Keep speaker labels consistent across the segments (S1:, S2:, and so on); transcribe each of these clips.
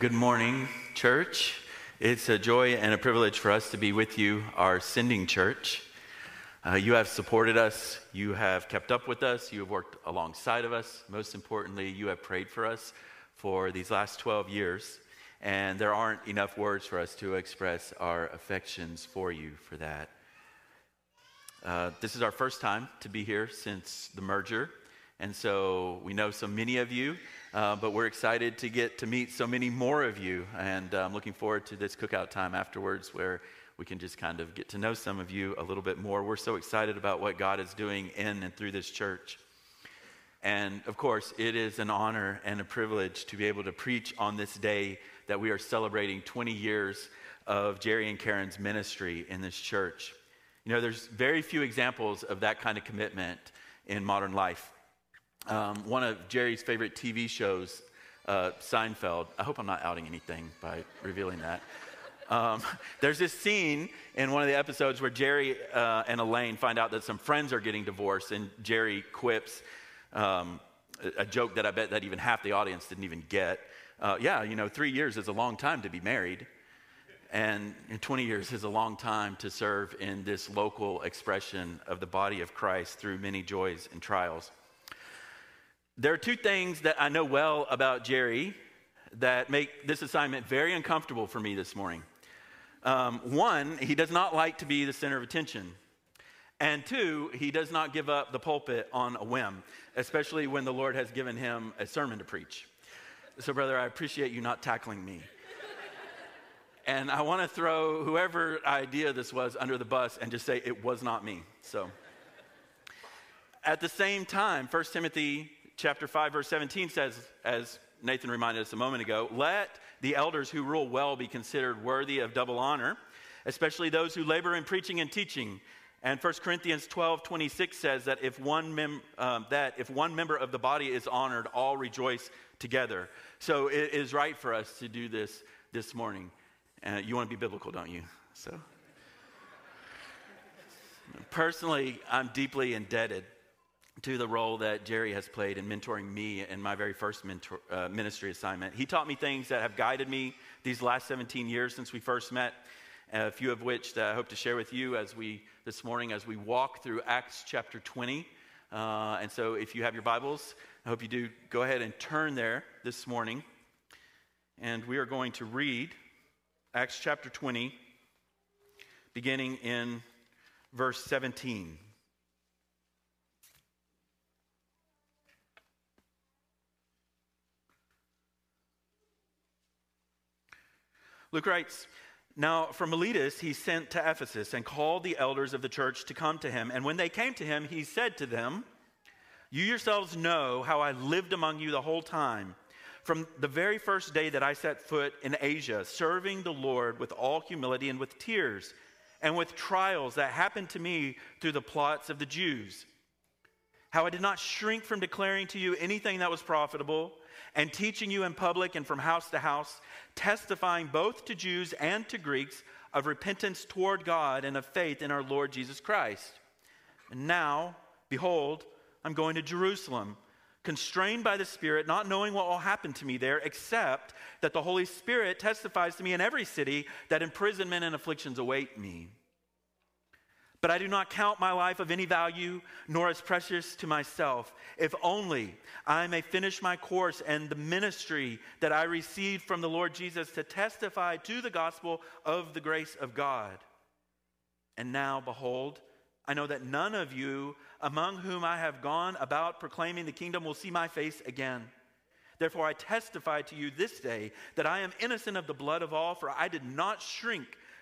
S1: Good morning, church. It's a joy and a privilege for us to be with you, our sending church. Uh, you have supported us, you have kept up with us, you have worked alongside of us. Most importantly, you have prayed for us for these last 12 years. And there aren't enough words for us to express our affections for you for that. Uh, this is our first time to be here since the merger. And so we know so many of you, uh, but we're excited to get to meet so many more of you. And I'm looking forward to this cookout time afterwards where we can just kind of get to know some of you a little bit more. We're so excited about what God is doing in and through this church. And of course, it is an honor and a privilege to be able to preach on this day that we are celebrating 20 years of Jerry and Karen's ministry in this church. You know, there's very few examples of that kind of commitment in modern life. Um, one of Jerry's favorite TV shows, uh, Seinfeld. I hope I'm not outing anything by revealing that. Um, there's this scene in one of the episodes where Jerry uh, and Elaine find out that some friends are getting divorced, and Jerry quips um, a, joke that I bet that even half the audience didn't even get. Uh, yeah, you know, three years is a long time to be married, and 20 years is a long time to serve in this local expression of the body of Christ through many joys and trials. There are two things that I know well about Jerry that make this assignment very uncomfortable for me this morning. Um, one, he does not like to be the center of attention. And two, he does not give up the pulpit on a whim, especially when the Lord has given him a sermon to preach. So, brother, I appreciate you not tackling me. and I want to throw whoever idea this was under the bus and just say it was not me. So, at the same time, 1 Timothy chapter 5 verse 17 says as Nathan reminded us a moment ago, let the elders who rule well be considered worthy of double honor, especially those who labor in preaching and teaching. And 1 Corinthians 12, 26 says that if, one mem- um, that if one member of the body is honored, all rejoice together. So it is right for us to do this this morning. Uh, you want to be biblical, don't you? So, personally, I'm deeply indebted to the role that Jerry has played in mentoring me in my very first mentor, uh, ministry assignment. He taught me things that have guided me these last 17 years since we first met, a few of which I hope to share with you as we this morning as we walk through Acts chapter 20. Uh, and so, if you have your Bibles, I hope you do. Go ahead and turn there this morning, and we are going to read Acts chapter 20, beginning in verse 17. Luke writes, Now from Miletus he sent to Ephesus and called the elders of the church to come to him. And when they came to him, he said to them, You yourselves know how I lived among you the whole time, from the very first day that I set foot in Asia, serving the Lord with all humility and with tears, and with trials that happened to me through the plots of the Jews. How I did not shrink from declaring to you anything that was profitable and teaching you in public and from house to house, testifying both to Jews and to Greeks of repentance toward God and of faith in our Lord Jesus Christ. And now, behold, I'm going to Jerusalem, constrained by the Spirit, not knowing what will happen to me there, except that the Holy Spirit testifies to me in every city that imprisonment and afflictions await me. But I do not count my life of any value, nor as precious to myself, if only I may finish my course and the ministry that I received from the Lord Jesus to testify to the gospel of the grace of God. And now, behold, I know that none of you among whom I have gone about proclaiming the kingdom will see my face again. Therefore, I testify to you this day that I am innocent of the blood of all, for I did not shrink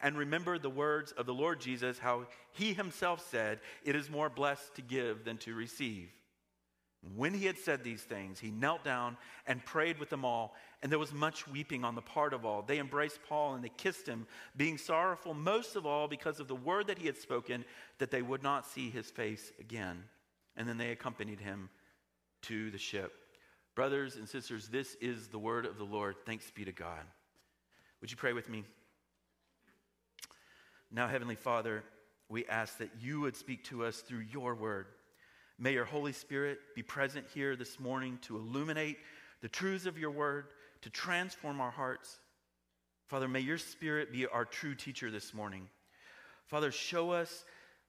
S1: and remember the words of the Lord Jesus, how he himself said, It is more blessed to give than to receive. When he had said these things, he knelt down and prayed with them all, and there was much weeping on the part of all. They embraced Paul and they kissed him, being sorrowful most of all because of the word that he had spoken, that they would not see his face again. And then they accompanied him to the ship. Brothers and sisters, this is the word of the Lord. Thanks be to God. Would you pray with me? Now, Heavenly Father, we ask that you would speak to us through your word. May your Holy Spirit be present here this morning to illuminate the truths of your word, to transform our hearts. Father, may your Spirit be our true teacher this morning. Father, show us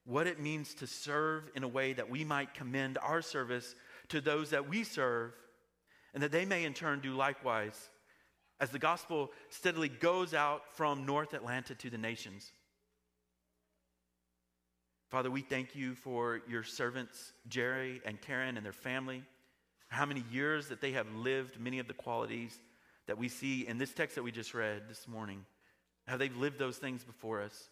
S1: what it means to serve in a way that we might commend our service to those that we serve, and that they may in turn do likewise as the gospel steadily goes out from North Atlanta to the nations. Father, we thank you for your servants, Jerry and Karen and their family, how many years that they have lived many of the qualities that we see in this text that we just read this morning, how they've lived those things before us.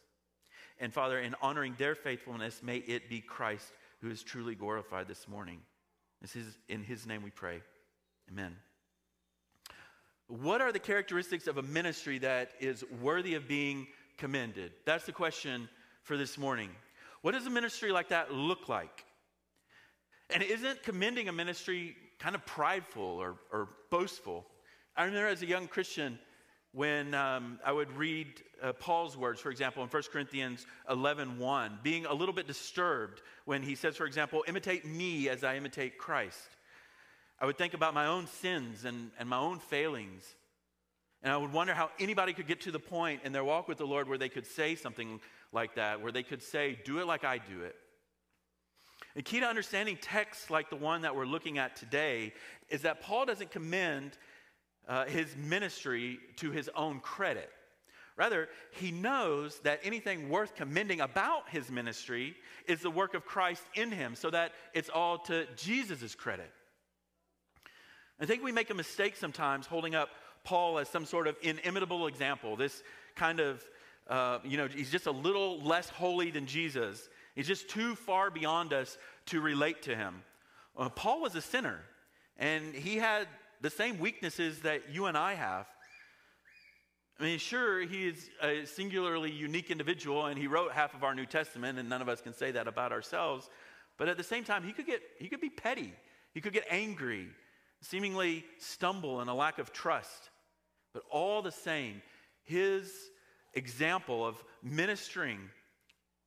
S1: And Father, in honoring their faithfulness, may it be Christ who is truly glorified this morning. This is in his name we pray. Amen. What are the characteristics of a ministry that is worthy of being commended? That's the question for this morning. What does a ministry like that look like? And isn't commending a ministry kind of prideful or, or boastful? I remember as a young Christian when um, I would read uh, Paul's words, for example, in 1 Corinthians 11 1, being a little bit disturbed when he says, for example, imitate me as I imitate Christ. I would think about my own sins and, and my own failings. And I would wonder how anybody could get to the point in their walk with the Lord where they could say something like that, where they could say, Do it like I do it. The key to understanding texts like the one that we're looking at today is that Paul doesn't commend uh, his ministry to his own credit. Rather, he knows that anything worth commending about his ministry is the work of Christ in him, so that it's all to Jesus' credit. I think we make a mistake sometimes holding up Paul as some sort of inimitable example. This kind of, uh, you know, he's just a little less holy than Jesus. He's just too far beyond us to relate to him. Uh, Paul was a sinner, and he had the same weaknesses that you and I have. I mean, sure, he is a singularly unique individual, and he wrote half of our New Testament, and none of us can say that about ourselves. But at the same time, he could get he could be petty. He could get angry, seemingly stumble in a lack of trust. But all the same, his example of ministering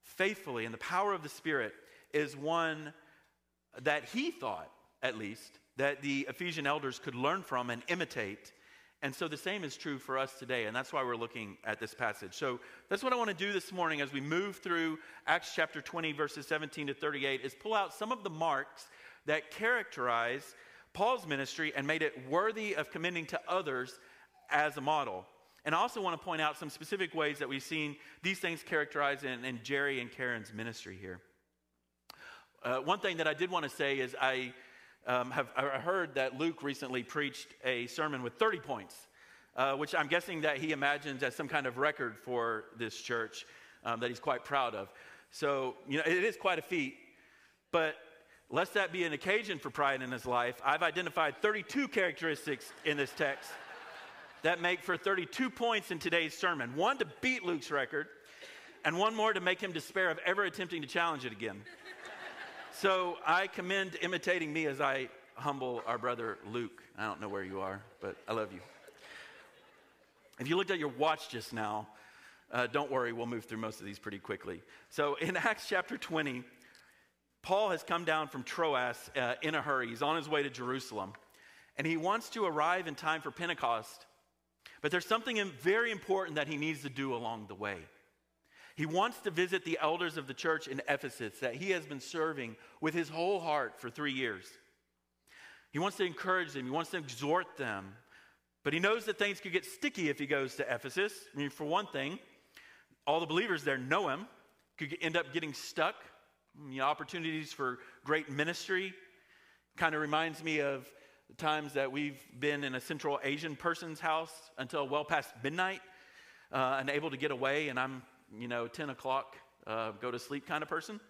S1: faithfully in the power of the Spirit is one that he thought, at least, that the Ephesian elders could learn from and imitate. And so the same is true for us today, and that's why we're looking at this passage. So that's what I want to do this morning as we move through Acts chapter 20, verses 17 to 38, is pull out some of the marks that characterize Paul's ministry and made it worthy of commending to others as a model. And I also want to point out some specific ways that we've seen these things characterized in, in Jerry and Karen's ministry here. Uh, one thing that I did want to say is I um, have I heard that Luke recently preached a sermon with 30 points, uh, which I'm guessing that he imagines as some kind of record for this church um, that he's quite proud of. So, you know, it is quite a feat. But lest that be an occasion for pride in his life, I've identified 32 characteristics in this text that make for 32 points in today's sermon one to beat Luke's record, and one more to make him despair of ever attempting to challenge it again. so I commend imitating me as I humble our brother Luke. I don't know where you are, but I love you. If you looked at your watch just now, uh, don't worry, we'll move through most of these pretty quickly. So in Acts chapter 20, Paul has come down from Troas uh, in a hurry. He's on his way to Jerusalem, and he wants to arrive in time for Pentecost but there's something very important that he needs to do along the way. He wants to visit the elders of the church in Ephesus that he has been serving with his whole heart for three years. He wants to encourage them, he wants to exhort them. But he knows that things could get sticky if he goes to Ephesus. I mean, for one thing, all the believers there know him, could end up getting stuck. You know, opportunities for great ministry. Kind of reminds me of times that we've been in a Central Asian person's house until well past midnight, uh, and able to get away, and I'm, you know, 10 o'clock, uh, go to sleep kind of person.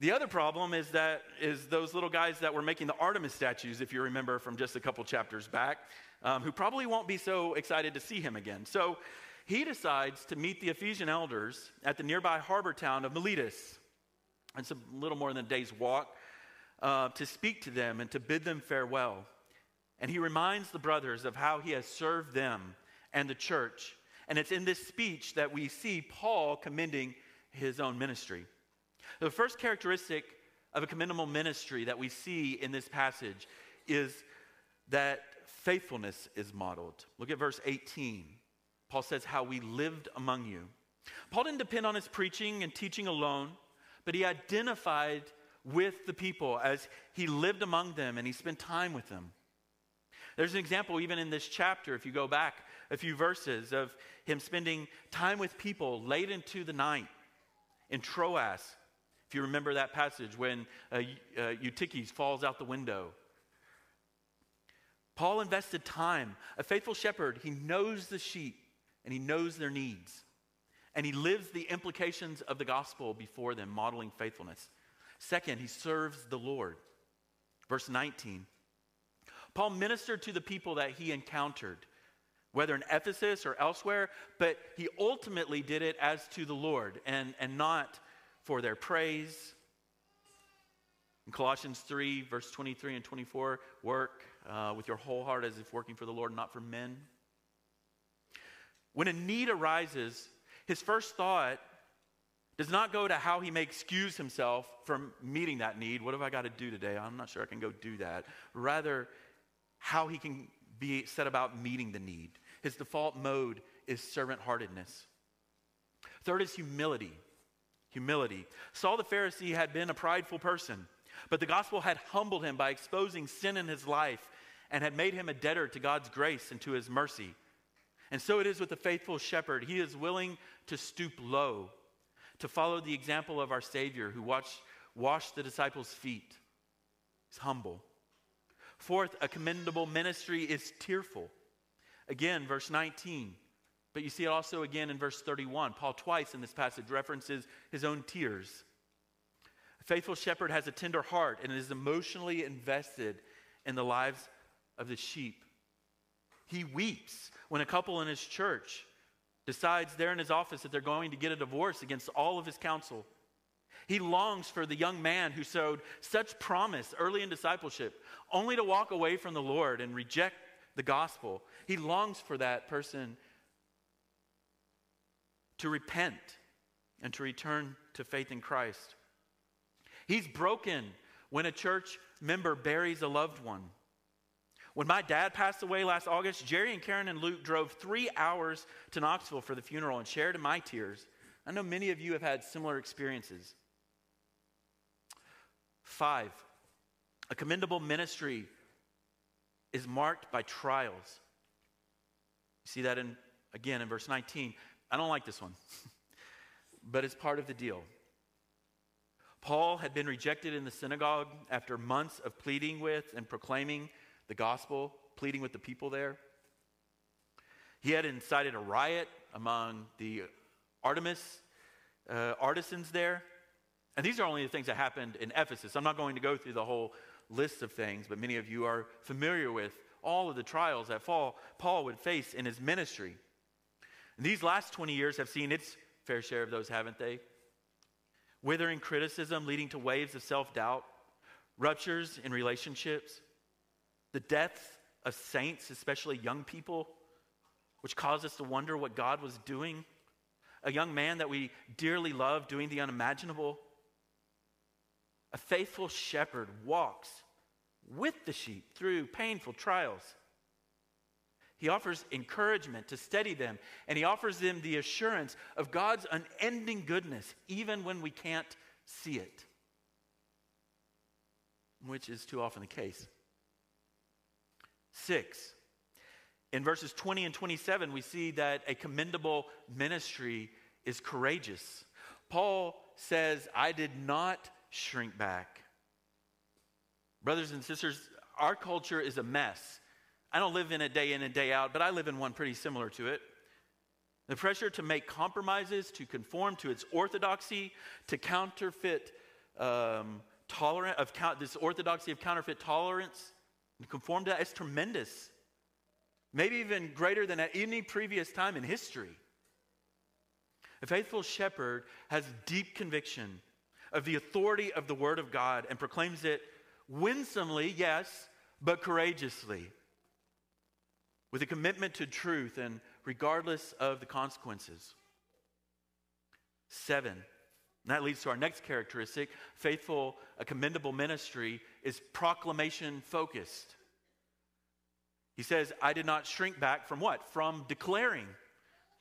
S1: The other problem is that is those little guys that were making the Artemis statues, if you remember from just a couple chapters back, um, who probably won't be so excited to see him again. So he decides to meet the Ephesian elders at the nearby harbor town of Miletus. It's a little more than a day's walk uh, to speak to them and to bid them farewell. And he reminds the brothers of how he has served them and the church. And it's in this speech that we see Paul commending his own ministry. The first characteristic of a commendable ministry that we see in this passage is that faithfulness is modeled. Look at verse 18. Paul says, How we lived among you. Paul didn't depend on his preaching and teaching alone, but he identified with the people as he lived among them and he spent time with them. There's an example even in this chapter, if you go back a few verses, of him spending time with people late into the night in Troas if you remember that passage when uh, uh, Eutychus falls out the window. Paul invested time. A faithful shepherd, he knows the sheep and he knows their needs. And he lives the implications of the gospel before them, modeling faithfulness. Second, he serves the Lord. Verse 19. Paul ministered to the people that he encountered, whether in Ephesus or elsewhere, but he ultimately did it as to the Lord and, and not for their praise. In Colossians 3, verse 23 and 24, work uh, with your whole heart as if working for the Lord, not for men. When a need arises, his first thought does not go to how he may excuse himself from meeting that need. What have I got to do today? I'm not sure I can go do that. Rather, how he can be set about meeting the need. His default mode is servant heartedness. Third is humility humility. Saul the Pharisee had been a prideful person, but the gospel had humbled him by exposing sin in his life and had made him a debtor to God's grace and to his mercy. And so it is with the faithful shepherd. He is willing to stoop low, to follow the example of our Savior who watched, washed the disciples' feet. He's humble. Fourth, a commendable ministry is tearful. Again, verse 19. But you see it also again in verse 31. Paul, twice in this passage, references his own tears. A faithful shepherd has a tender heart and is emotionally invested in the lives of the sheep. He weeps when a couple in his church decides there in his office that they're going to get a divorce against all of his counsel. He longs for the young man who showed such promise early in discipleship, only to walk away from the Lord and reject the gospel. He longs for that person to repent and to return to faith in Christ. He's broken when a church member buries a loved one. When my dad passed away last August, Jerry and Karen and Luke drove three hours to Knoxville for the funeral and shared in my tears. I know many of you have had similar experiences. Five, a commendable ministry is marked by trials. You see that in again in verse 19. I don't like this one, but it's part of the deal. Paul had been rejected in the synagogue after months of pleading with and proclaiming the gospel, pleading with the people there. He had incited a riot among the Artemis uh, artisans there. And these are only the things that happened in Ephesus. I'm not going to go through the whole list of things, but many of you are familiar with all of the trials that Paul would face in his ministry. And these last 20 years have seen its fair share of those, haven't they? Withering criticism leading to waves of self doubt, ruptures in relationships, the deaths of saints, especially young people, which caused us to wonder what God was doing. A young man that we dearly love doing the unimaginable. A faithful shepherd walks with the sheep through painful trials. He offers encouragement to steady them, and he offers them the assurance of God's unending goodness, even when we can't see it, which is too often the case. 6. In verses 20 and 27, we see that a commendable ministry is courageous. Paul says, I did not shrink back. Brothers and sisters, our culture is a mess. I don't live in it day in and day out, but I live in one pretty similar to it. The pressure to make compromises, to conform to its orthodoxy, to counterfeit um, tolerant of this orthodoxy of counterfeit tolerance, and conform to that is tremendous. Maybe even greater than at any previous time in history. A faithful shepherd has deep conviction of the authority of the Word of God and proclaims it winsomely, yes, but courageously, with a commitment to truth and regardless of the consequences. Seven, and that leads to our next characteristic faithful, a commendable ministry is proclamation focused. He says, I did not shrink back from what? From declaring.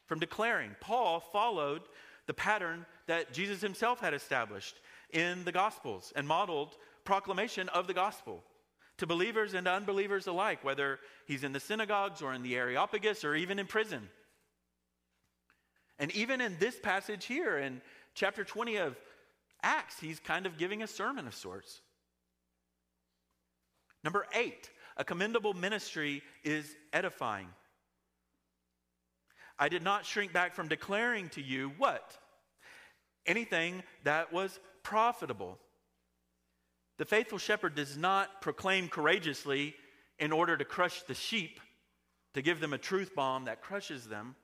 S1: From declaring. Paul followed the pattern that Jesus himself had established in the Gospels and modeled proclamation of the gospel to believers and unbelievers alike, whether he's in the synagogues or in the Areopagus or even in prison. And even in this passage here in chapter 20 of Acts, he's kind of giving a sermon of sorts. Number eight, a commendable ministry is edifying. I did not shrink back from declaring to you what? Anything that was profitable. The faithful shepherd does not proclaim courageously in order to crush the sheep, to give them a truth bomb that crushes them.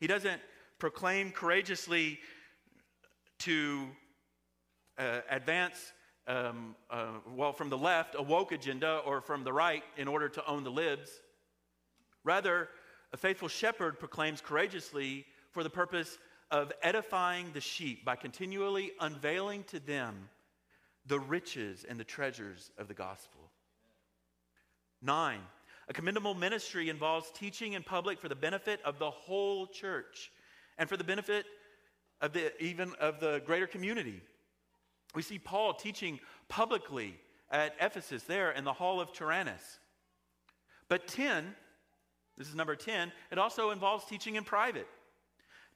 S1: He doesn't proclaim courageously to uh, advance, um, uh, well, from the left, a woke agenda, or from the right, in order to own the libs. Rather, a faithful shepherd proclaims courageously for the purpose of edifying the sheep by continually unveiling to them the riches and the treasures of the gospel. Nine, a commendable ministry involves teaching in public for the benefit of the whole church and for the benefit of the even of the greater community. We see Paul teaching publicly at Ephesus there in the hall of Tyrannus. But 10, this is number 10, it also involves teaching in private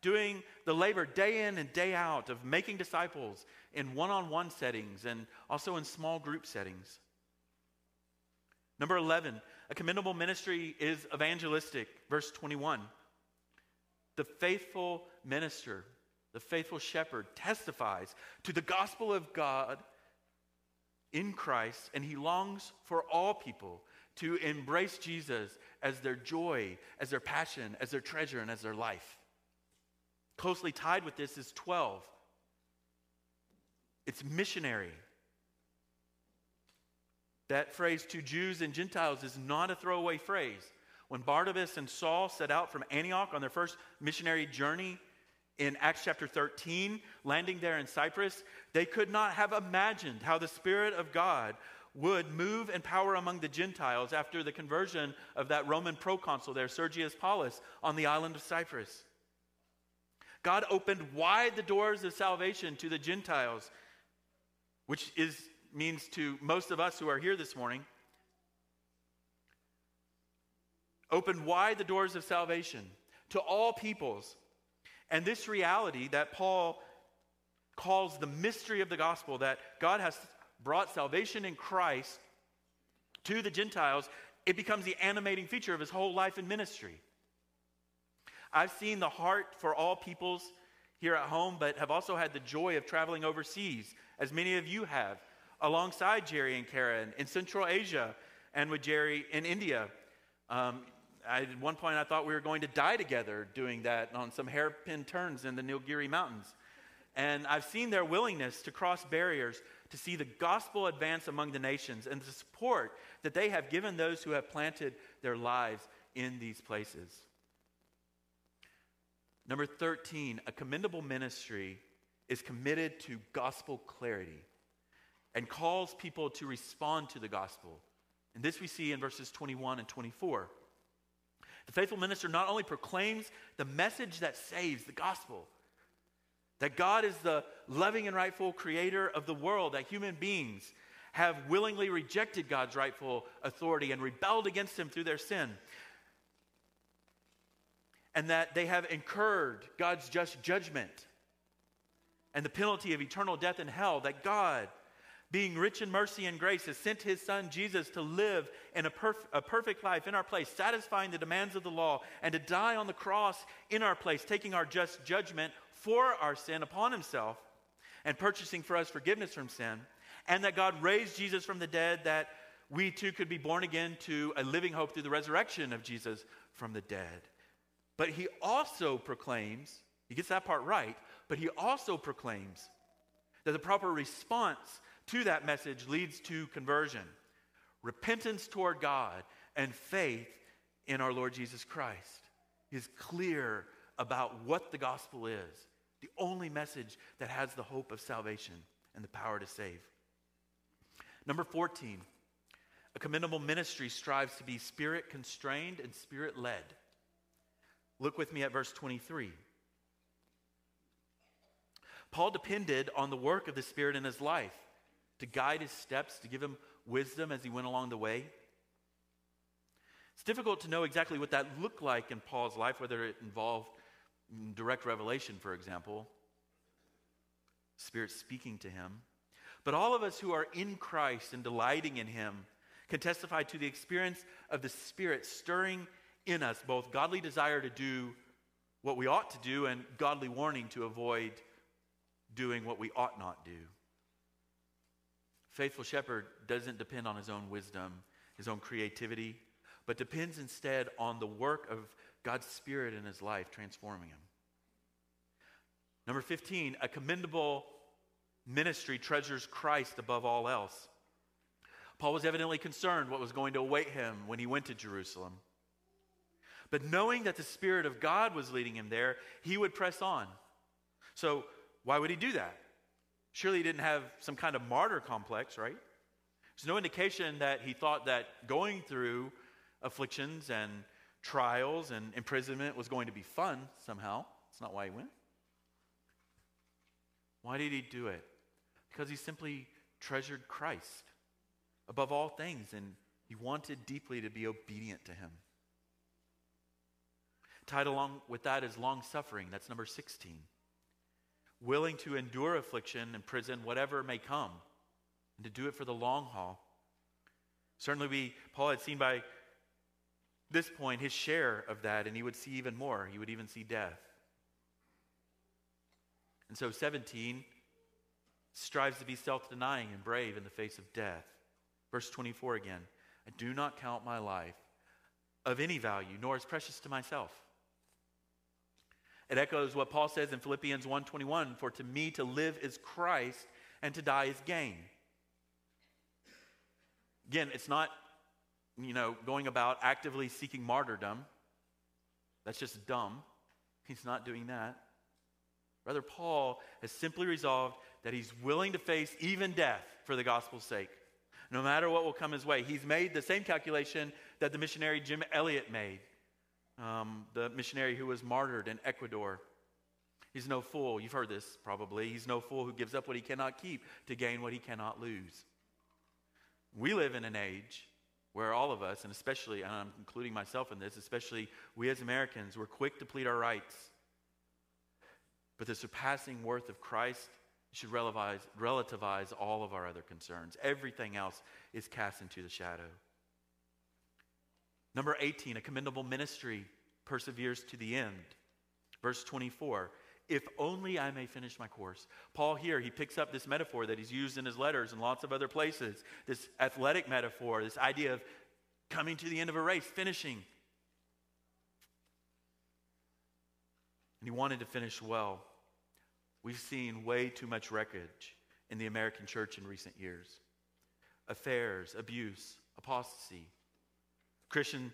S1: doing the labor day in and day out of making disciples in one on one settings and also in small group settings. Number 11, a commendable ministry is evangelistic. Verse 21. The faithful minister, the faithful shepherd, testifies to the gospel of God in Christ, and he longs for all people to embrace Jesus as their joy, as their passion, as their treasure, and as their life. Closely tied with this is 12. It's missionary. That phrase to Jews and Gentiles is not a throwaway phrase. When Barnabas and Saul set out from Antioch on their first missionary journey in Acts chapter 13, landing there in Cyprus, they could not have imagined how the Spirit of God would move and power among the Gentiles after the conversion of that Roman proconsul there, Sergius Paulus, on the island of Cyprus. God opened wide the doors of salvation to the Gentiles, which is, means to most of us who are here this morning. Opened wide the doors of salvation to all peoples. And this reality that Paul calls the mystery of the gospel, that God has brought salvation in Christ to the Gentiles, it becomes the animating feature of his whole life and ministry. I've seen the heart for all peoples here at home, but have also had the joy of traveling overseas, as many of you have, alongside Jerry and Karen in Central Asia and with Jerry in India. Um, I, at one point, I thought we were going to die together doing that on some hairpin turns in the Nilgiri Mountains. And I've seen their willingness to cross barriers to see the gospel advance among the nations and the support that they have given those who have planted their lives in these places. Number 13, a commendable ministry is committed to gospel clarity and calls people to respond to the gospel. And this we see in verses 21 and 24. The faithful minister not only proclaims the message that saves, the gospel, that God is the loving and rightful creator of the world, that human beings have willingly rejected God's rightful authority and rebelled against Him through their sin. And that they have incurred God's just judgment and the penalty of eternal death in hell, that God, being rich in mercy and grace, has sent his son Jesus to live in a, perf- a, perfect life in our place, satisfying the demands of the law, and to die on the cross in our place, taking our just judgment for our sin upon himself, and purchasing for us forgiveness from sin, and that God raised Jesus from the dead that we too could be born again to a living hope through the resurrection of Jesus from the dead. But he also proclaims, he gets that part right, but he also proclaims that the proper response to that message leads to conversion, repentance toward God, and faith in our Lord Jesus Christ. Is clear about what the gospel is the only message that has the hope of salvation and the power to save. Number 14, a commendable ministry strives to be spirit constrained and spirit led. Look with me at verse 23. Paul depended on the work of the Spirit in his life to guide his steps, to give him wisdom as he went along the way. It's difficult to know exactly what that looked like in Paul's life, whether it involved direct revelation, for example, Spirit speaking to him. But all of us who are in Christ and delighting in him can testify to the experience of the Spirit stirring in us both godly desire to do what we ought to do and godly warning to avoid doing what we ought not do. Faithful shepherd doesn't depend on his own wisdom, his own creativity, but depends instead on the work of God's Spirit in his life, transforming him. Number 15, a commendable ministry treasures Christ above all else. Paul was evidently concerned what was going to await him when he went to Jerusalem. But knowing that the Spirit of God was leading him there, he would press on. So, why would he do that? Surely he didn't have some kind of martyr complex, right? There's no indication that he thought that going through afflictions and trials and imprisonment was going to be fun somehow. That's not why he went. Why did he do it? Because he simply treasured Christ above all things and he wanted deeply to be obedient to him. Tied along with that is long suffering. That's number 16 willing to endure affliction and prison, whatever may come, and to do it for the long haul. Certainly, we, Paul had seen by this point his share of that, and he would see even more. He would even see death. And so, 17 strives to be self denying and brave in the face of death. Verse 24 again I do not count my life of any value, nor as precious to myself it echoes what Paul says in Philippians 1:21, "For to me to live is Christ and to die is gain." Again, it's not you know, going about actively seeking martyrdom. That's just dumb. He's not doing that. Rather, Paul has simply resolved that he's willing to face even death for the gospel's sake, no matter what will come his way. He's made the same calculation that the missionary Jim Elliot made um, the missionary who was martyred in Ecuador. He's no fool. You've heard this probably. He's no fool who gives up what he cannot keep to gain what he cannot lose. We live in an age where all of us, and especially, and I'm including myself in this, especially we as Americans, we're quick to plead our rights. But the surpassing worth of Christ should relativize, relativize all of our other concerns. Everything else is cast into the shadow. Number 18, a commendable ministry perseveres to the end. Verse 24, if only I may finish my course. Paul here, he picks up this metaphor that he's used in his letters and lots of other places, this athletic metaphor, this idea of coming to the end of a race, finishing. And he wanted to finish well. We've seen way too much wreckage in the American church in recent years affairs, abuse, apostasy, Christian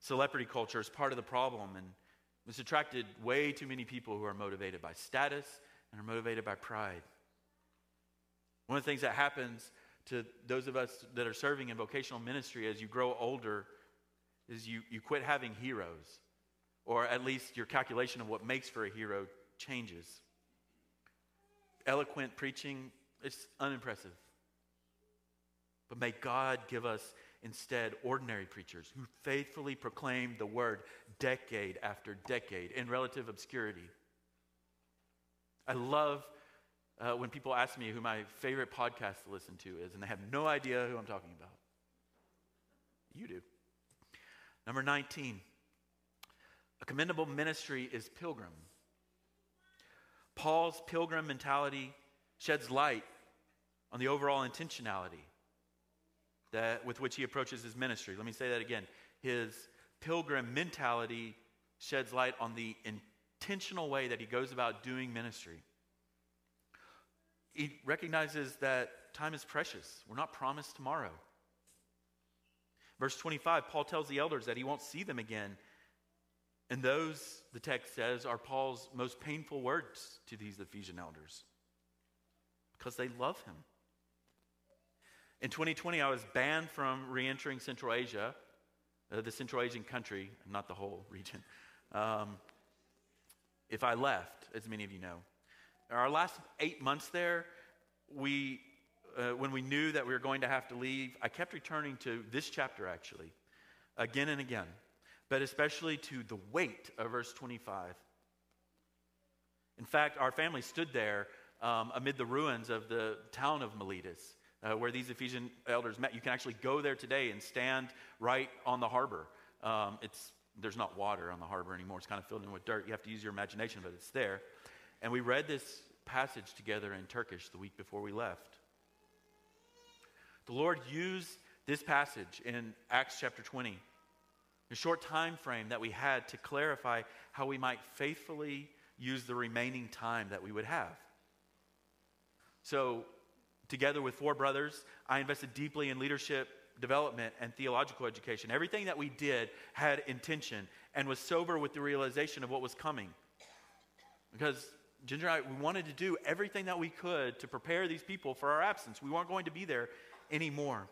S1: celebrity culture is part of the problem, and it's attracted way too many people who are motivated by status and are motivated by pride. One of the things that happens to those of us that are serving in vocational ministry as you grow older is you, you quit having heroes, or at least your calculation of what makes for a hero changes. Eloquent preaching, it's unimpressive. But may God give us instead ordinary preachers who faithfully proclaim the word decade after decade in relative obscurity. I love uh, when people ask me who my favorite podcast to listen to is, and they have no idea who I'm talking about. You do. Number 19, a commendable ministry is pilgrim. Paul's pilgrim mentality sheds light on the overall intentionality that, with which he approaches his ministry. Let me say that again. His pilgrim mentality sheds light on the intentional way that he goes about doing ministry. He recognizes that time is precious. We're not promised tomorrow. Verse 25, Paul tells the elders that he won't see them again. And those, the text says, are Paul's most painful words to these Ephesian elders because they love him. In 2020, I was banned from re entering Central Asia, uh, the Central Asian country, not the whole region, um, if I left, as many of you know. Our last eight months there, we, uh, when we knew that we were going to have to leave, I kept returning to this chapter actually, again and again, but especially to the weight of verse 25. In fact, our family stood there um, amid the ruins of the town of Miletus, uh, where these Ephesian elders met. You can actually go there today and stand right on the harbor. Um, it's, there's not water on the harbor anymore, it's kind of filled in with dirt. You have to use your imagination, but it's there. And we read this passage together in Turkish the week before we left. The Lord used this passage in Acts chapter 20, a short time frame that we had to clarify how we might faithfully use the remaining time that we would have. So, together with four brothers, I invested deeply in leadership development and theological education. Everything that we did had intention and was sober with the realization of what was coming. Because Ginger and I, we wanted to do everything that we could to prepare these people for our absence. We weren't going to be there anymore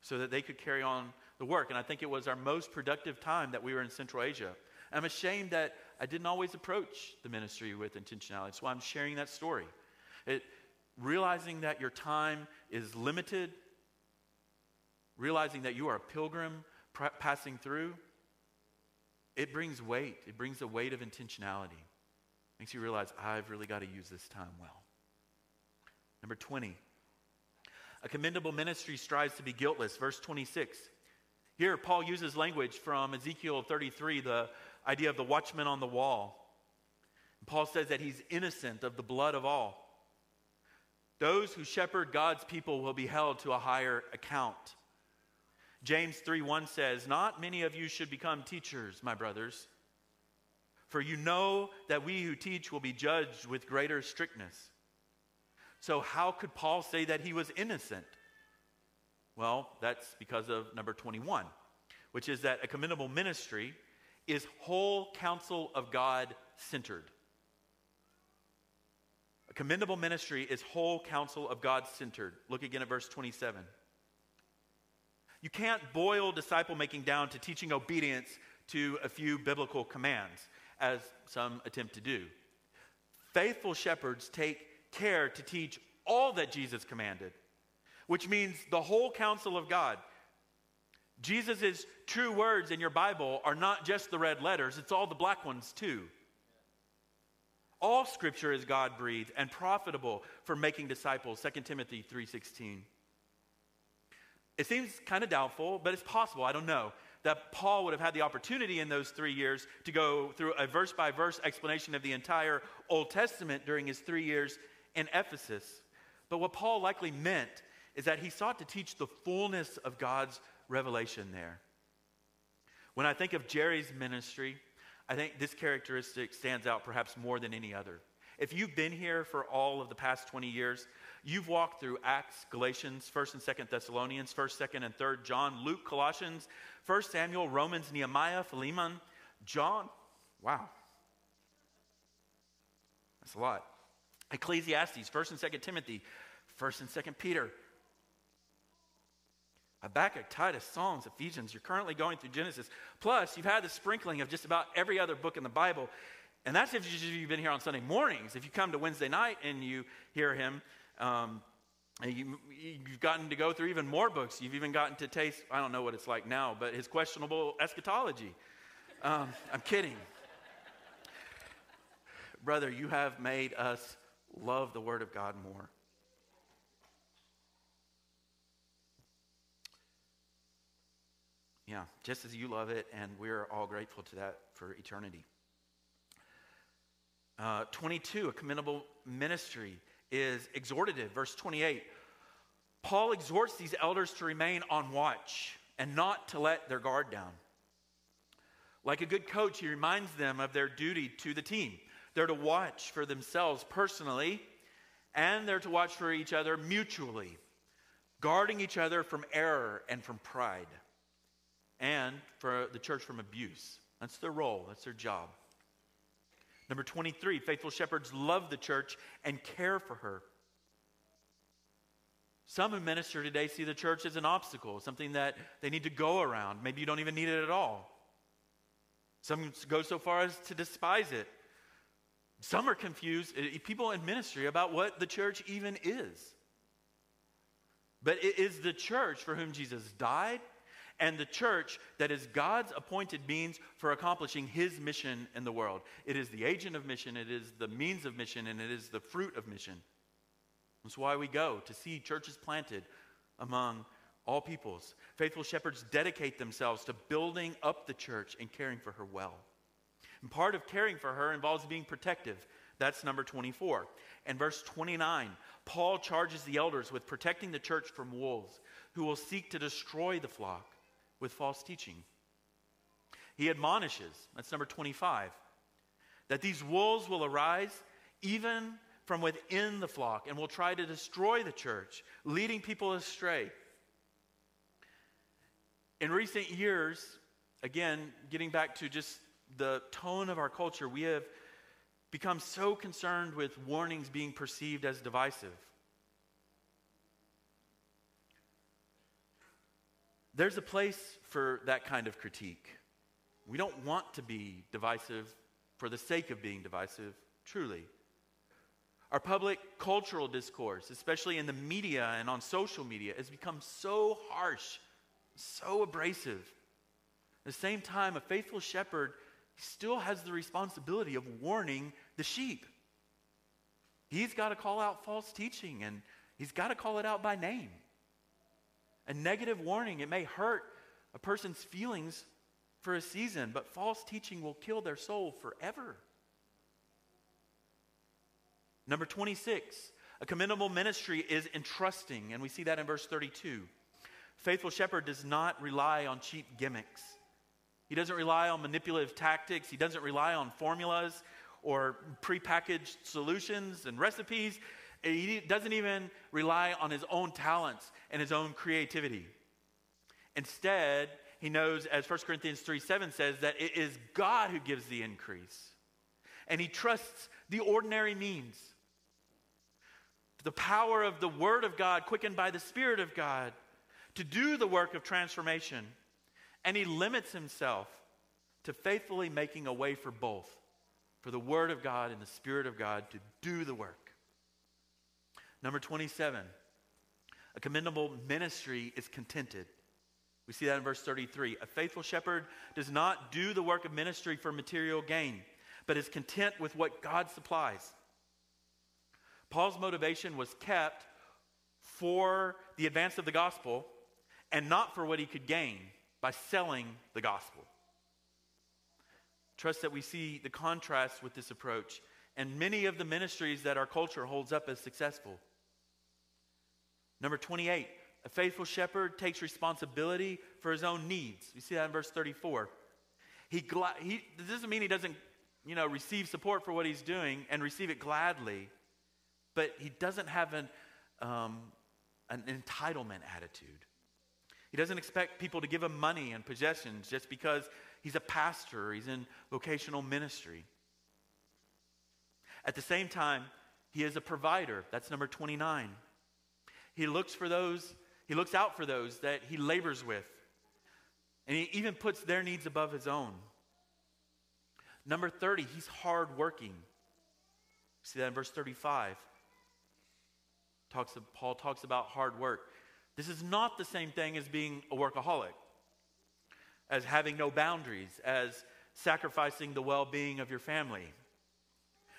S1: so that they could carry on the work. And I think it was our most productive time that we were in Central Asia. I'm ashamed that I didn't always approach the ministry with intentionality. So I'm sharing that story. It, realizing that your time is limited, realizing that you are a pilgrim pr- passing through, it brings weight. It brings a weight of intentionality. Makes you realize, I've really got to use this time well. Number 20, a commendable ministry strives to be guiltless. Verse 26. Here, Paul uses language from Ezekiel 33, the idea of the watchman on the wall. Paul says that he's innocent of the blood of all. Those who shepherd God's people will be held to a higher account. James 3 1 says, Not many of you should become teachers, my brothers for you know that we who teach will be judged with greater strictness. So, how could Paul say that he was innocent? Well, that's because of number 21, which is that a commendable ministry is whole counsel of God centered. Commendable ministry is whole counsel of God centered. Look again at verse 27. You can't boil disciple making down to teaching obedience to a few biblical commands as some attempt to do. Faithful shepherds take care to teach all that Jesus commanded, which means the whole counsel of God. Jesus' true words in your Bible are not just the red letters, it's all the black ones too. All scripture is God breathed and profitable for making disciples, 2 Timothy 3:16. It seems kind of doubtful, but it's possible, I don't know, that Paul would have had the opportunity in those three years to go through a verse by verse explanation of the entire Old Testament during his three years in Ephesus. But what Paul likely meant is that he sought to teach the fullness of God's revelation there. When I think of Jerry's ministry, I think this characteristic stands out perhaps more than any other. If you've been here for all of the past 20 years, you've walked through Acts, Galatians, 1st and 2nd Thessalonians, 1st, 2nd, and 3rd John, Luke, Colossians, 1st Samuel, Romans, Nehemiah, Philemon, John. Wow. That's a lot. Ecclesiastes, 1st and 2nd Timothy, 1st and 2nd Peter, Habakkuk, Titus, Psalms, Ephesians. You're currently going through Genesis. Plus, you've had the sprinkling of just about every other book in the Bible. And that's if you've been here on Sunday mornings. If you come to Wednesday night and you hear him, um, You, you've gotten to go through even more books. You've even gotten to taste, I don't know what it's like now, but his questionable eschatology. Um, I'm kidding. Brother, you have made us love the Word of God more. Yeah, just as you love it, and we're all grateful to that for eternity. Uh, 22, a commendable ministry is exhortative. Verse 28 Paul exhorts these elders to remain on watch and not to let their guard down. Like a good coach, he reminds them of their duty to the team. They're to watch for themselves personally, and they're to watch for each other mutually, guarding each other from error and from pride, and for the church from abuse. That's their role, that's their job. Number 23, faithful shepherds love the church and care for her. Some who minister today see the church as an obstacle, something that they need to go around. Maybe you don't even need it at all. Some go so far as to despise it. Some are confused, eh, people in ministry, about what the church even is. But it is the church for whom Jesus died and the church that is God's appointed means for accomplishing his mission in the world. It is the agent of mission, it is the means of mission, and it is the fruit of mission. That's why we go to see churches planted among all peoples. Faithful shepherds dedicate themselves to building up the church and caring for her well. And part of caring for her involves being protective. That's number 24. And verse 29, Paul charges the elders with protecting the church from wolves who will seek to destroy the flock with false teaching. He admonishes, that's number 25, that these wolves will arise even from within the flock and will try to destroy the church, leading people astray. In recent years, again, getting back to just the tone of our culture, we have become so concerned with warnings being perceived as divisive. There's a place for that kind of critique. We don't want to be divisive for the sake of being divisive, truly. Our public cultural discourse, especially in the media and on social media, has become so harsh, so abrasive. At the same time, a faithful shepherd still has the responsibility of warning the sheep. He's got to call out false teaching and he's got to call it out by name. A negative warning, it may hurt a person's feelings for a season, but false teaching will kill their soul forever. Number 26, a commendable ministry is entrusting, and we see that in verse 32. Faithful shepherd does not rely on cheap gimmicks. He doesn't rely on manipulative tactics. He doesn't rely on formulas or prepackaged solutions and recipes. He doesn't even rely on his own talents and his own creativity. Instead, he knows, as 1 Corinthians 3 7 says, that it is God who gives the increase. And he trusts the ordinary means. The power of the Word of God, quickened by the Spirit of God, to do the work of transformation. And he limits himself to faithfully making a way for both, for the Word of God and the Spirit of God to do the work. Number 27, a commendable ministry is contented. We see that in verse 33. A faithful shepherd does not do the work of ministry for material gain, but is content with what God supplies. Paul's motivation was kept for the advance of the gospel and not for what he could gain by selling the gospel. Trust that we see the contrast with this approach and many of the ministries that our culture holds up as successful. Number 28, a faithful shepherd takes responsibility for his own needs. You see that in verse 34. He, gla- he doesn't mean he doesn't, you know, receive support for what he's doing and receive it gladly, but he doesn't have an, um, an entitlement attitude. He doesn't expect people to give him money and possessions just because he's a pastor or he's in vocational ministry. At the same time, he is a provider. That's number 29. He looks for those, he looks out for those that he labors with. And he even puts their needs above his own. Number 30, he's hardworking. See that in verse 35. talks, Paul talks about hard work. This is not the same thing as being a workaholic, as having no boundaries, as sacrificing the well being of your family.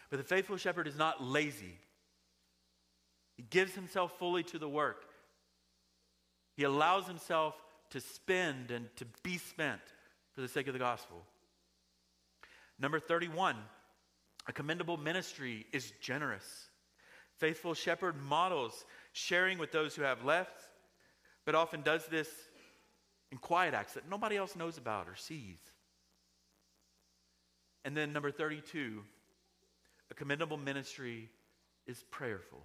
S1: But the faithful shepherd is not lazy, he gives himself fully to the work. He allows himself to spend and to be spent for the sake of the gospel. Number 31, a commendable ministry is generous. Faithful shepherd models sharing with those who have left, but often does this in quiet acts that nobody else knows about or sees. And then number 32, a commendable ministry is prayerful.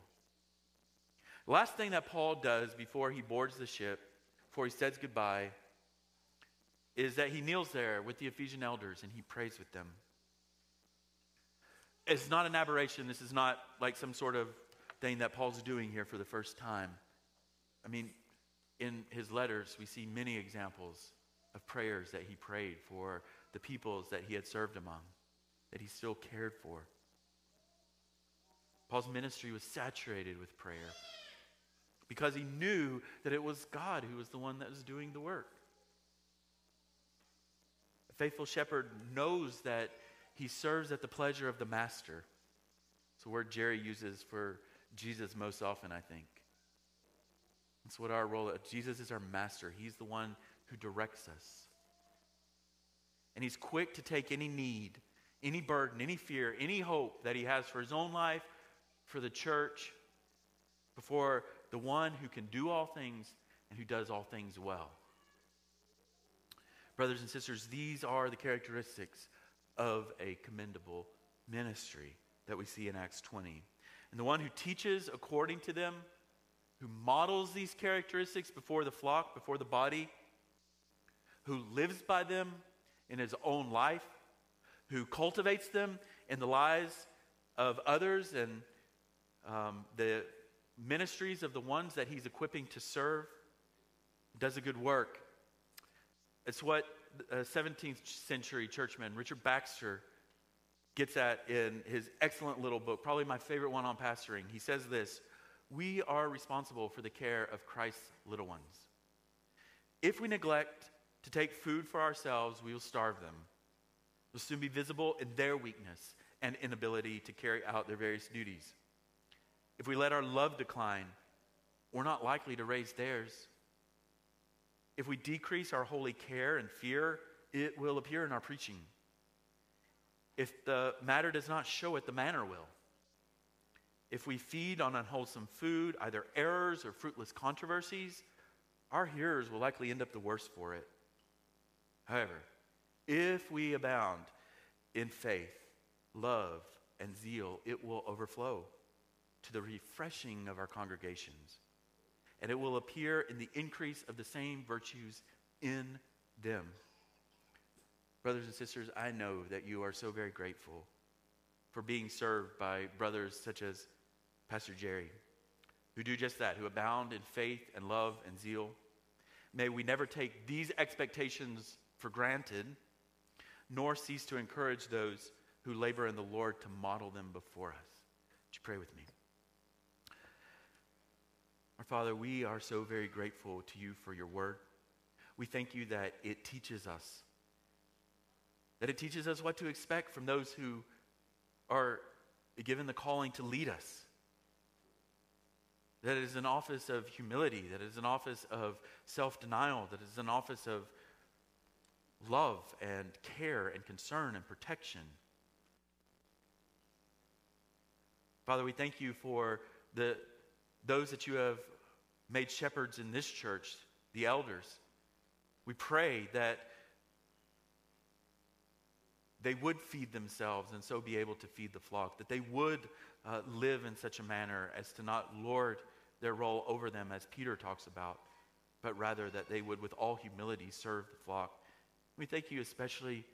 S1: Last thing that Paul does before he boards the ship, before he says goodbye, is that he kneels there with the Ephesian elders and he prays with them. It's not an aberration. This is not like some sort of thing that Paul's doing here for the first time. I mean, in his letters, we see many examples of prayers that he prayed for the peoples that he had served among, that he still cared for. Paul's ministry was saturated with prayer because he knew that it was God who was the one that was doing the work. A faithful shepherd knows that he serves at the pleasure of the master. It's a word Jerry uses for Jesus most often, I think. That's what our role is. Jesus is our master. He's the one who directs us. And he's quick to take any need, any burden, any fear, any hope that he has for his own life, for the church, before the one who can do all things and who does all things well. Brothers and sisters, these are the characteristics of a commendable ministry that we see in Acts 20. And the one who teaches according to them, who models these characteristics before the flock, before the body, who lives by them in his own life, who cultivates them in the lives of others and um, the ministries of the ones that he's equipping to serve, does a good work. It's what uh, a 17th century churchman, Richard Baxter, gets at in his excellent little book, probably my favorite one on pastoring. He says this We are responsible for the care of Christ's little ones. If we neglect to take food for ourselves, we will starve them. We'll soon be visible in their weakness and inability to carry out their various duties. If we let our love decline, we're not likely to raise theirs. If we decrease our holy care and fear, it will appear in our preaching. If the matter does not show it, the manner will. If we feed on unwholesome food, either errors or fruitless controversies, our hearers will likely end up the worse for it. However, if we abound in faith, love, and zeal, it will overflow to the refreshing of our congregations and it will appear in the increase of the same virtues in them. Brothers and sisters, I know that you are so very grateful for being served by brothers such as Pastor Jerry, who do just that, who abound in faith and love and zeal. May we never take these expectations for granted, nor cease to encourage those who labor in the Lord to model them before us. Would you pray with me? Father, we are so very grateful to you for your word. We thank you that it teaches us, that it teaches us what to expect from those who are given the calling to lead us. That it is an office of humility, that it is an office of self denial, that it is an office of love and care and concern and protection. Father, we thank you for the those that you have made shepherds in this church, the elders. We pray that they would feed themselves and so be able to feed the flock, that they would uh, live in such a manner as to not lord their role over them, as Peter talks about, but rather that they would, with all humility, serve the flock. We thank you especially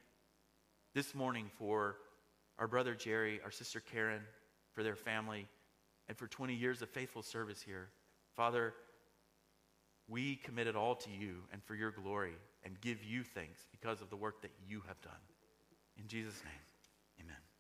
S1: this morning for our brother Jerry, our sister Karen, for their family and for 20 years of faithful service here. Father, we commit it all to you and for your glory and give you thanks because of the work that you have done. In Jesus' name, amen.